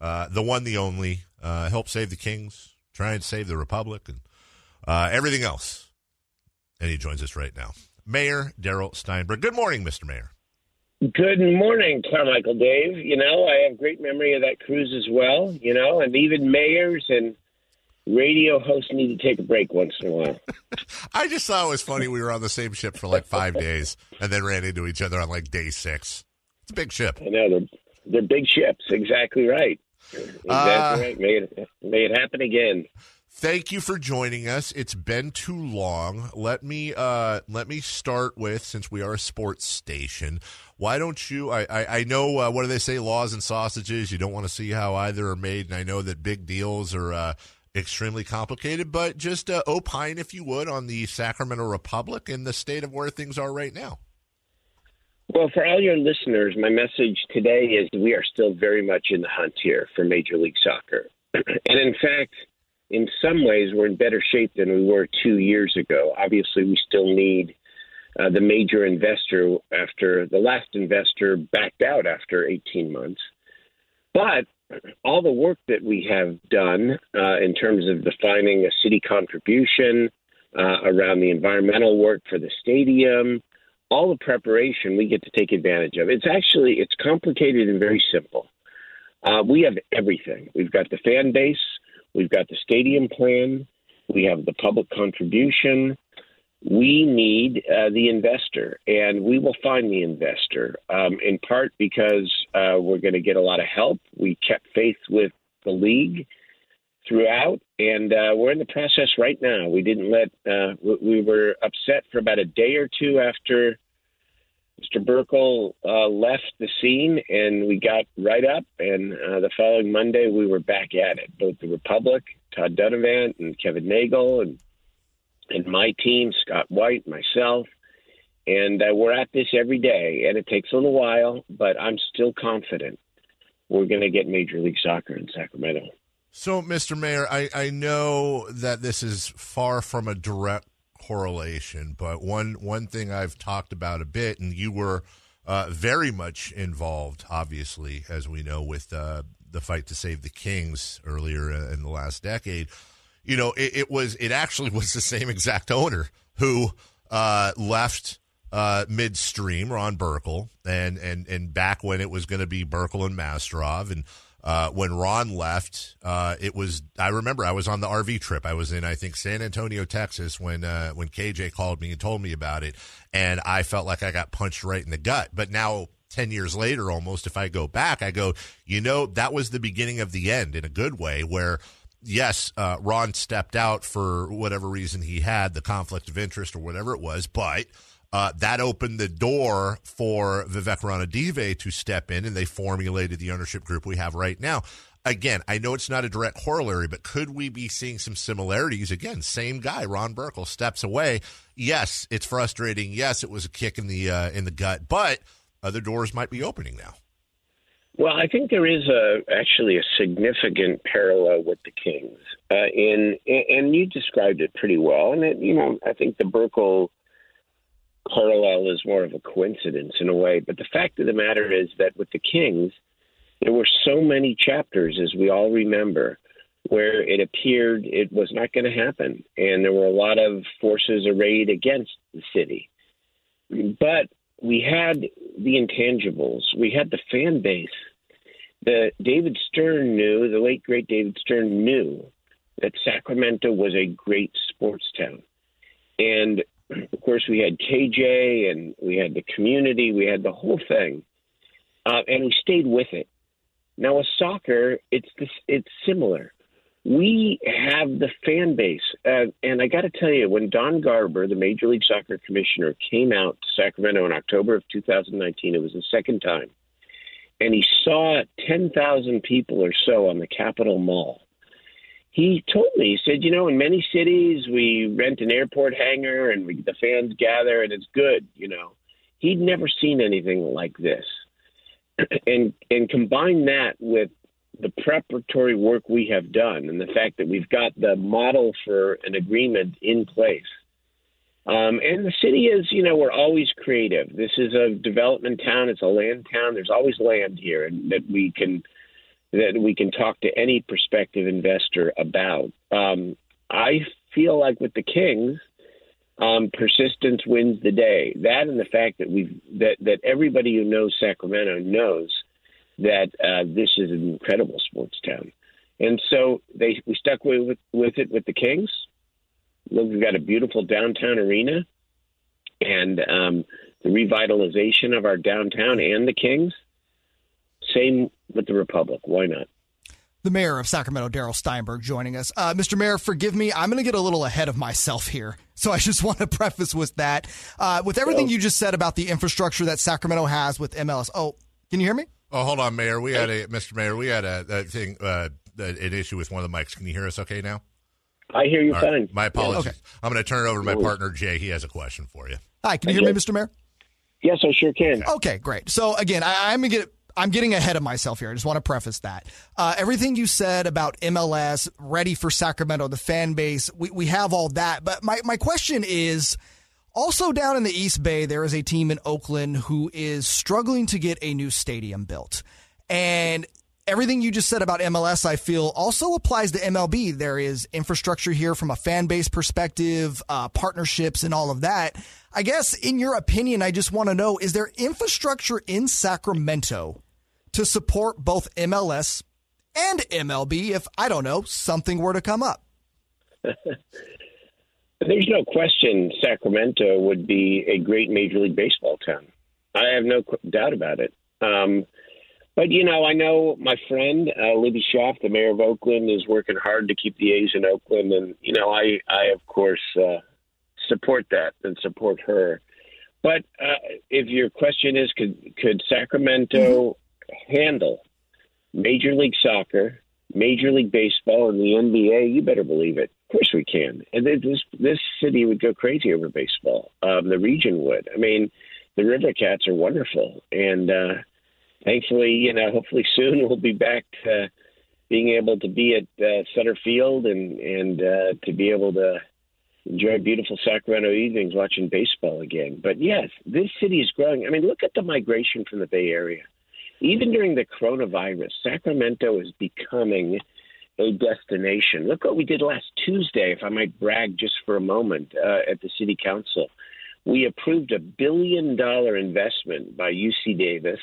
uh, the one, the only, uh, help save the kings, try and save the republic, and uh, everything else. And he joins us right now. Mayor Darrell Steinberg. Good morning, Mr. Mayor. Good morning, Carmichael Dave. You know, I have great memory of that cruise as well, you know, and even mayors and radio hosts need to take a break once in a while. I just thought it was funny we were on the same ship for like five days and then ran into each other on like day six. It's a big ship. I know they're, they're big ships. Exactly right. Exactly uh, right. May it, may it happen again. Thank you for joining us. It's been too long. Let me uh, let me start with since we are a sports station. Why don't you? I I, I know uh, what do they say? Laws and sausages. You don't want to see how either are made, and I know that big deals are uh, extremely complicated. But just uh, opine, if you would, on the Sacramento Republic and the state of where things are right now. Well, for all your listeners, my message today is we are still very much in the hunt here for Major League Soccer, and in fact in some ways, we're in better shape than we were two years ago. Obviously, we still need uh, the major investor after the last investor backed out after 18 months. But all the work that we have done uh, in terms of defining a city contribution uh, around the environmental work for the stadium, all the preparation we get to take advantage of. It's actually it's complicated and very simple. Uh, we have everything. We've got the fan base. We've got the stadium plan. We have the public contribution. We need uh, the investor, and we will find the investor um, in part because uh, we're going to get a lot of help. We kept faith with the league throughout, and uh, we're in the process right now. We didn't let, uh, we were upset for about a day or two after Mr. Burkle uh, left the scene, and we got right up. And uh, the following Monday, we were back at it. Both the Republic, Todd Dunivant, and Kevin Nagle, and and my team, Scott White, myself, and uh, we're at this every day. And it takes a little while, but I'm still confident we're going to get Major League Soccer in Sacramento. So, Mr. Mayor, I, I know that this is far from a direct correlation, but one one thing I've talked about a bit, and you were uh, very much involved, obviously, as we know, with uh, the fight to save the Kings earlier in the last decade. You know, it, it was it actually was the same exact owner who uh, left uh, midstream, Ron Burkle, and and and back when it was going to be Burkle and Mastrov, and uh, when Ron left, uh, it was I remember I was on the RV trip. I was in I think San Antonio, Texas when uh, when KJ called me and told me about it, and I felt like I got punched right in the gut. But now. 10 years later, almost, if I go back, I go, you know, that was the beginning of the end in a good way, where yes, uh, Ron stepped out for whatever reason he had, the conflict of interest or whatever it was, but uh, that opened the door for Vivek Ranadive to step in, and they formulated the ownership group we have right now. Again, I know it's not a direct corollary, but could we be seeing some similarities? Again, same guy, Ron Burkle, steps away. Yes, it's frustrating. Yes, it was a kick in the uh, in the gut, but other doors might be opening now. Well, I think there is a actually a significant parallel with the Kings, uh, in and you described it pretty well. And it, you know, I think the Burkle parallel is more of a coincidence in a way. But the fact of the matter is that with the Kings, there were so many chapters, as we all remember, where it appeared it was not going to happen. And there were a lot of forces arrayed against the city. But we had the intangibles, we had the fan base. The David Stern knew, the late great David Stern knew that Sacramento was a great sports town. And of course, we had KJ and we had the community, we had the whole thing, uh, and we stayed with it. Now, with soccer, it's this, it's similar. We have the fan base, uh, and I got to tell you, when Don Garber, the Major League Soccer commissioner, came out to Sacramento in October of 2019, it was the second time, and he saw 10,000 people or so on the Capitol Mall he told me, he said, you know, in many cities we rent an airport hangar and we, the fans gather and it's good, you know. He'd never seen anything like this. and and combine that with the preparatory work we have done and the fact that we've got the model for an agreement in place. Um, and the city is, you know, we're always creative. This is a development town. It's a land town. There's always land here, and that we can that we can talk to any prospective investor about. Um, I feel like with the Kings, um, persistence wins the day. That and the fact that we that that everybody who knows Sacramento knows that uh, this is an incredible sports town, and so they we stuck with with it with the Kings. Look, we've got a beautiful downtown arena, and um, the revitalization of our downtown and the Kings. Same with the Republic. Why not? the mayor of Sacramento, Darrell Steinberg, joining us. Uh, Mr. Mayor, forgive me. I'm going to get a little ahead of myself here. So I just want to preface with that. Uh, with everything you just said about the infrastructure that Sacramento has with MLS. Oh, can you hear me? Oh, hold on, Mayor. We had a Mr. Mayor. We had a, a thing, uh, an issue with one of the mics. Can you hear us? Okay, now. I hear you All fine. right. My apologies. Okay. I'm going to turn it over to my partner Jay. He has a question for you. Hi, can you hear me, Mr. Mayor? Yes, I sure can. Okay, great. So again, I, I'm gonna get. I'm getting ahead of myself here. I just want to preface that. Uh, everything you said about MLS, ready for Sacramento, the fan base, we, we have all that. But my, my question is also down in the East Bay, there is a team in Oakland who is struggling to get a new stadium built. And everything you just said about MLS, I feel also applies to MLB. There is infrastructure here from a fan base perspective, uh, partnerships, and all of that. I guess, in your opinion, I just want to know is there infrastructure in Sacramento to support both MLS and MLB if, I don't know, something were to come up? There's no question Sacramento would be a great Major League Baseball town. I have no doubt about it. Um, but, you know, I know my friend, uh, Libby Schaaf, the mayor of Oakland, is working hard to keep the A's in Oakland. And, you know, I, I of course, uh, support that and support her. But uh, if your question is, could, could Sacramento handle Major League Soccer, Major League Baseball, and the NBA, you better believe it. Of course we can. And this this city would go crazy over baseball. Um, the region would. I mean, the River Cats are wonderful, and uh, thankfully, you know, hopefully soon we'll be back to being able to be at uh, center field and and uh, to be able to enjoy beautiful Sacramento evenings watching baseball again. But yes, this city is growing. I mean, look at the migration from the Bay Area even during the coronavirus, Sacramento is becoming a destination. Look what we did last Tuesday, if I might brag just for a moment, uh, at the city council. We approved a billion dollar investment by UC Davis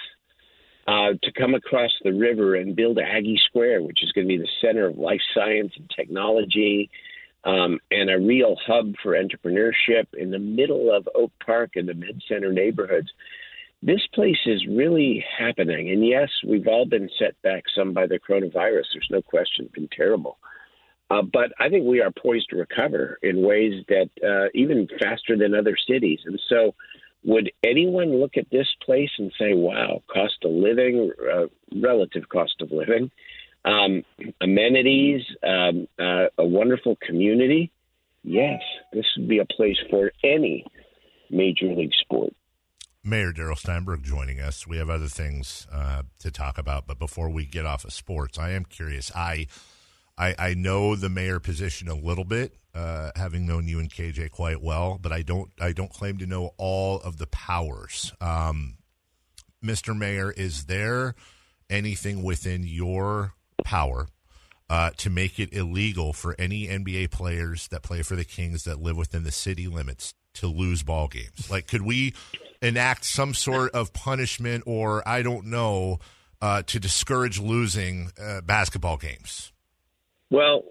uh, to come across the river and build Aggie Square, which is going to be the center of life science and technology. Um, and a real hub for entrepreneurship in the middle of Oak Park and the Mid Center neighborhoods this place is really happening. And yes, we've all been set back some by the coronavirus. There's no question, it's been terrible. Uh, but I think we are poised to recover in ways that uh, even faster than other cities. And so, would anyone look at this place and say, wow, cost of living, uh, relative cost of living, um, amenities, um, uh, a wonderful community? Yes, this would be a place for any major league sport. Mayor Darrell Steinberg joining us. We have other things uh, to talk about, but before we get off of sports, I am curious. I I, I know the mayor position a little bit, uh, having known you and KJ quite well, but I don't I don't claim to know all of the powers. Um, Mr. Mayor, is there anything within your power uh, to make it illegal for any NBA players that play for the Kings that live within the city limits to lose ball games? Like, could we enact some sort of punishment or I don't know uh, to discourage losing uh, basketball games? Well,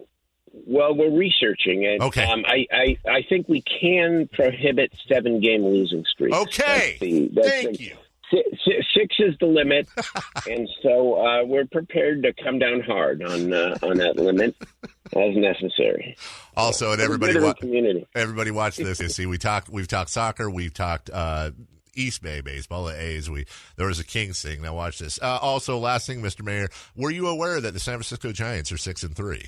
well, we're researching it. Okay. Um, I, I, I think we can prohibit seven game losing streaks. Okay. The- Thank the- you. Si- si- Six is the limit, and so uh, we're prepared to come down hard on uh, on that limit as necessary. Also, and everybody, good of the wa- community. everybody watch this. You see, we talked, we've talked soccer, we've talked uh, East Bay baseball, the A's. We there was a Kings thing. Now watch this. Uh, also, last thing, Mr. Mayor, were you aware that the San Francisco Giants are six and three?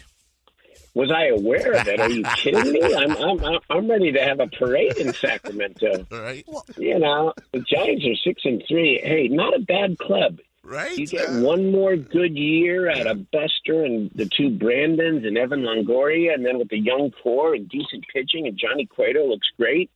Was I aware of it? Are you kidding me? I'm I'm I'm ready to have a parade in Sacramento. Right, You know, the Giants are six and three. Hey, not a bad club. right. You get Uh, one more good year out of Buster and the two Brandons and Evan Longoria, and then with the young core and decent pitching, and Johnny Cueto looks great.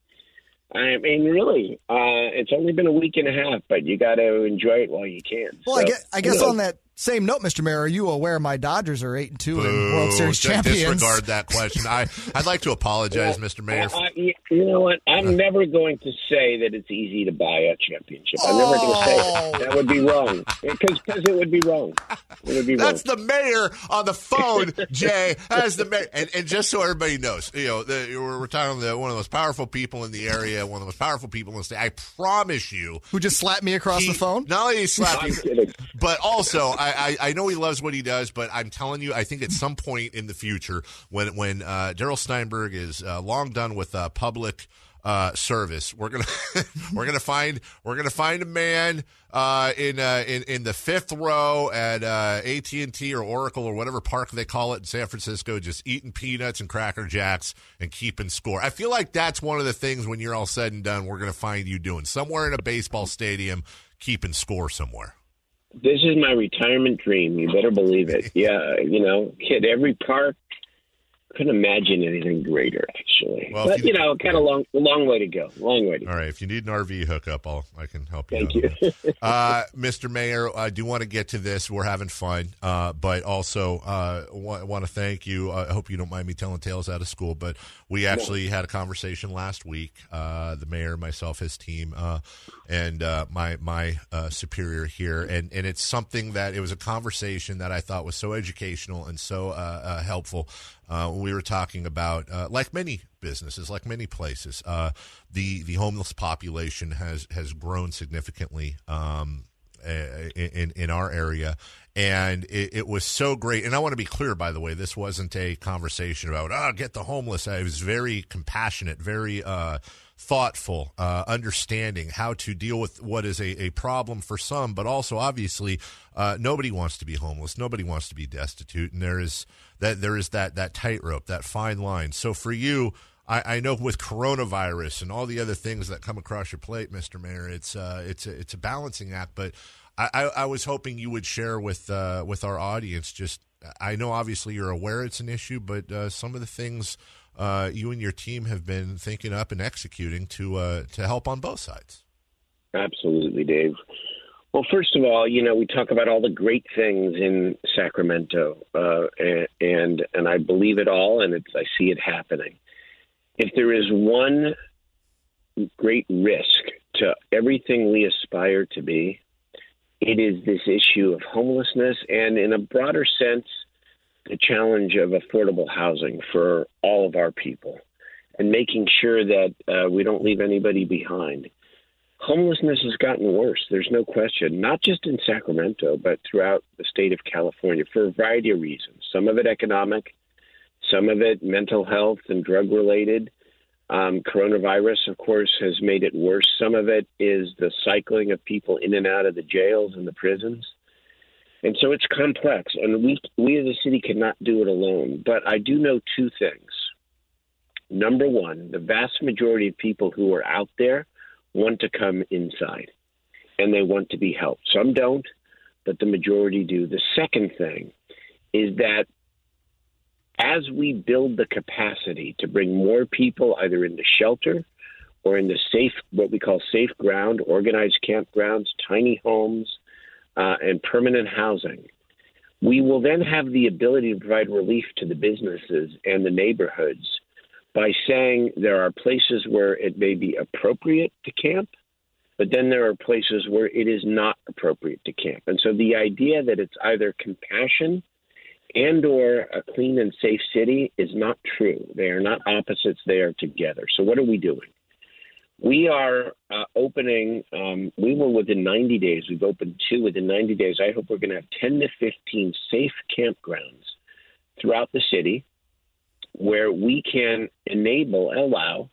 I mean, really, uh, it's only been a week and a half, but you got to enjoy it while you can. Well, I guess, I guess you know, on that same note, Mr. Mayor, are you aware my Dodgers are eight and two and World Series champions? Disregard that question. I I'd like to apologize, well, Mr. Mayor. I, you know what? I'm uh. never going to say that it's easy to buy a championship. I'm never going to say that. Oh. That would be wrong because because it would be wrong. It would be That's wrong. the mayor on the phone, Jay. As the mayor, and, and just so everybody knows, you know, the, we're talking to one of the most powerful people in the area, one of the most powerful people in the state. I promise you, who just slapped me across he, the phone. Not only he slapped you, but also I, I, I know he loves what he does, but I'm telling you, I think at some point in the future, when when uh, Darrell Steinberg is uh, long done with uh, public uh, service. We're gonna we're gonna find we're gonna find a man uh, in uh, in in the fifth row at uh, AT and T or Oracle or whatever park they call it in San Francisco, just eating peanuts and Cracker Jacks and keeping score. I feel like that's one of the things when you're all said and done, we're gonna find you doing somewhere in a baseball stadium, keeping score somewhere. This is my retirement dream. You better believe it. Yeah, you know, hit every park, couldn't imagine anything greater, actually. Well, but you, you, know, kind of long, long way to go. Long way to All go. right, if you need an RV hookup, I'll I can help you. Thank you, uh, Mr. Mayor. I do want to get to this. We're having fun, uh, but also uh, want, want to thank you. I hope you don't mind me telling tales out of school, but we actually no. had a conversation last week. Uh, the mayor, myself, his team, uh, and uh, my my superior here, and and it's something that it was a conversation that I thought was so educational and so helpful uh, we were talking about, uh, like many businesses, like many places, uh, the the homeless population has has grown significantly um, in in our area, and it, it, was so great. And I want to be clear, by the way, this wasn't a conversation about oh get the homeless. I was very compassionate, very uh, thoughtful, uh, understanding how to deal with what is a, a problem for some, but also obviously uh, nobody wants to be homeless, nobody wants to be destitute, and there is that there is that that tightrope, that fine line. So for you. I, I, know with coronavirus and all the other things that come across your plate, Mr. Mayor, it's uh, it's a, it's a balancing act. But I, I, I was hoping you would share with uh, with our audience. Just I know obviously you're aware it's an issue, but uh, some of the things uh, you and your team have been thinking up and executing to uh, to help on both sides. Absolutely, Dave. Well, first of all, you know, we talk about all the great things in Sacramento, uh, and, and and I believe it all, and I see it happening. If there is one great risk to everything we aspire to be, it is this issue of homelessness, and in a broader sense, the challenge of affordable housing for all of our people, and making sure that uh, we don't leave anybody behind homelessness has gotten worse. There's no question, not just in Sacramento, but throughout the state of California for a variety of reasons. Some of it economic, some of it mental health and drug related. Um, coronavirus, of course, has made it worse. Some of it is the cycling of people in and out of the jails and the prisons. And so it's complex, and we, we as a city cannot do it alone. But I do know two things. Number one, the vast majority of people who are out there want to come inside and they want to be helped. Some don't, but the majority do. The second thing is that as we build the capacity to bring more people either into shelter or into safe, what we call safe ground, organized campgrounds, tiny homes, uh, and permanent housing, we will then have the ability to provide relief to the businesses and the neighborhoods by saying there are places where it may be appropriate to camp, but then there are places where it is not appropriate to camp. And so the idea that it's either compassion and or a clean and safe city is not true. They are not opposites, they are together. So what are we doing? We are uh, opening, um, we were within 90 days. We've opened two within 90 days. I hope we're going to have 10 to 15 safe campgrounds throughout the city where we can enable, allow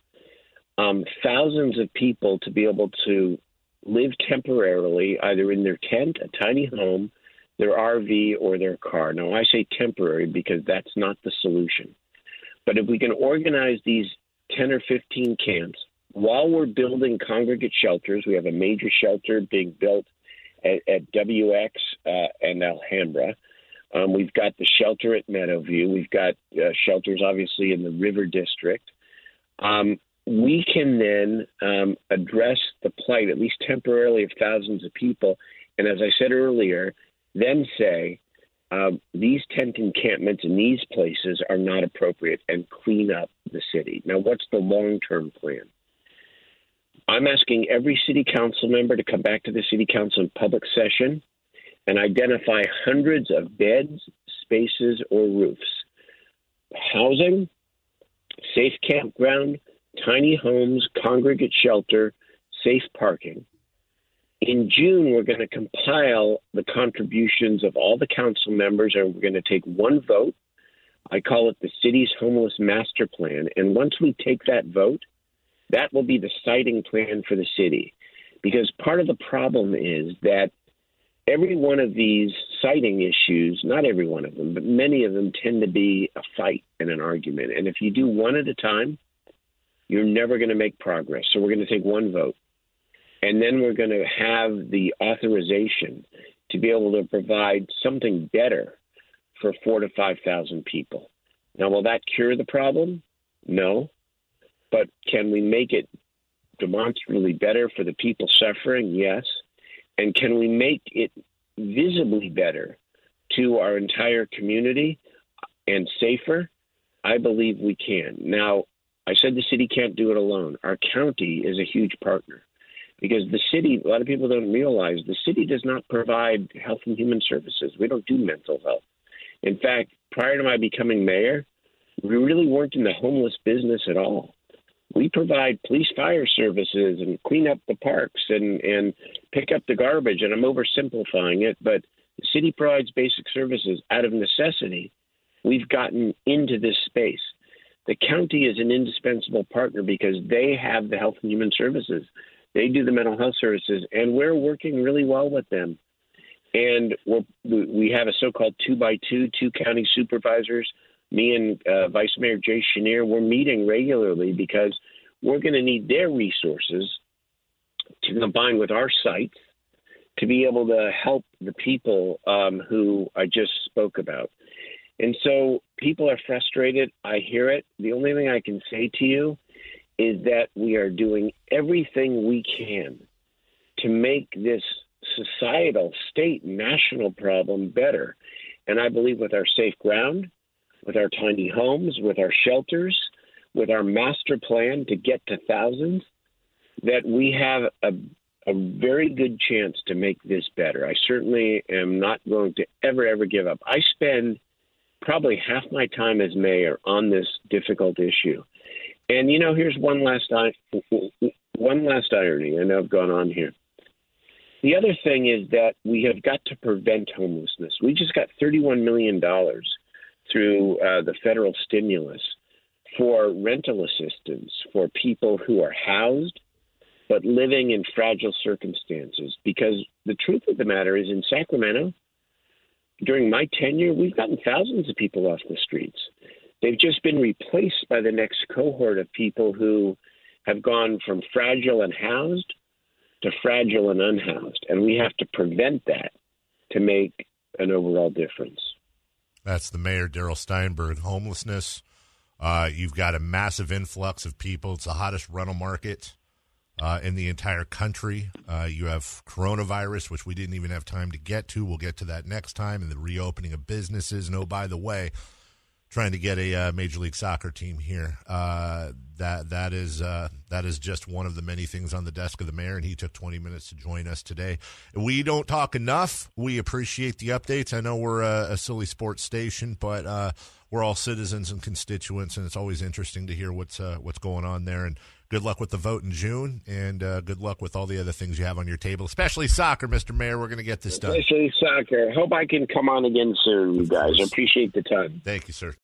um, thousands of people to be able to live temporarily, either in their tent, a tiny home, their RV, or their car. Now, I say temporary because that's not the solution. But if we can organize these 10 or 15 camps while we're building congregate shelters, we have a major shelter being built at, at WX uh, and Alhambra. Um, we've got the shelter at Meadowview. We've got uh, shelters, obviously, in the River District. Um, we can then um, address the plight, at least temporarily, of thousands of people. And as I said earlier, then say um, these tent encampments in these places are not appropriate and clean up the city. Now, what's the long term plan? I'm asking every city council member to come back to the city council in public session and identify hundreds of beds, spaces, or roofs, housing, safe campground, tiny homes, congregate shelter, safe parking. In June, we're going to compile the contributions of all the council members, and we're going to take one vote. I call it the city's homeless master plan. And once we take that vote, that will be the siting plan for the city. Because part of the problem is that every one of these siting issues, not every one of them, but many of them tend to be a fight and an argument. And if you do one at a time, you're never going to make progress. So we're going to take one vote. And then we're going to have the authorization to be able to provide something better for four to 5,000 people. Now, will that cure the problem? No. But can we make it demonstrably better for the people suffering? Yes. And can we make it visibly better to our entire community and safer? I believe we can. Now, I said the city can't do it alone. Our county is a huge partner because the city, a lot of people don't realize the city does not provide health and human services. We don't do mental health. In fact, prior to my becoming mayor, we really weren't in the homeless business at all we provide police fire services and clean up the parks and, and pick up the garbage. And I'm oversimplifying it, but the city provides basic services out of necessity. We've gotten into this space. The county is an indispensable partner because they have the health and human services. They do the mental health services, and we're working really well with them. And we're, we have a so-called two by two, two county supervisors me and uh, Vice Mayor Jay Schenirer, we're meeting regularly because we're going to need their resources to combine with our sites to be able to help the people um, who I just spoke about. And so people are frustrated. I hear it. The only thing I can say to you is that we are doing everything we can to make this societal, state, national problem better. And I believe with our safe ground, with our tiny homes, with our shelters, with our master plan to get to thousands, that we have a, a very good chance to make this better. I certainly am not going to ever, ever give up. I spend probably half my time as mayor on this difficult issue. And you know, here's one last one last irony. I know I've gone on here. The other thing is that we have got to prevent homelessness. We just got $31 million through uh, the federal stimulus for rental assistance for people who are housed but living in fragile circumstances. Because the truth of the matter is, in Sacramento, during my tenure, we've gotten thousands of people off the streets. They've just been replaced by the next cohort of people who have gone from fragile and housed to fragile and unhoused. And we have to prevent that to make an overall difference. That's the mayor, Darrell Steinberg. Homelessness. Uh, you've got a massive influx of people. It's the hottest rental market uh, in the entire country. Uh, you have coronavirus, which we didn't even have time to get to. We'll get to that next time, and the reopening of businesses. And oh, by the way, trying to get a uh, major league soccer team here. Uh, that that is uh, that is just one of the many things on the desk of the mayor, and he took 20 minutes to join us today. We don't talk enough. We appreciate the updates. I know we're a, a silly sports station, but uh, we're all citizens and constituents, and it's always interesting to hear what's uh, what's going on there. And good luck with the vote in June, and uh, good luck with all the other things you have on your table, especially soccer, Mr. Mayor. We're going to get this done. Especially soccer. Hope I can come on again soon, you guys. I appreciate the time. Thank you, sir.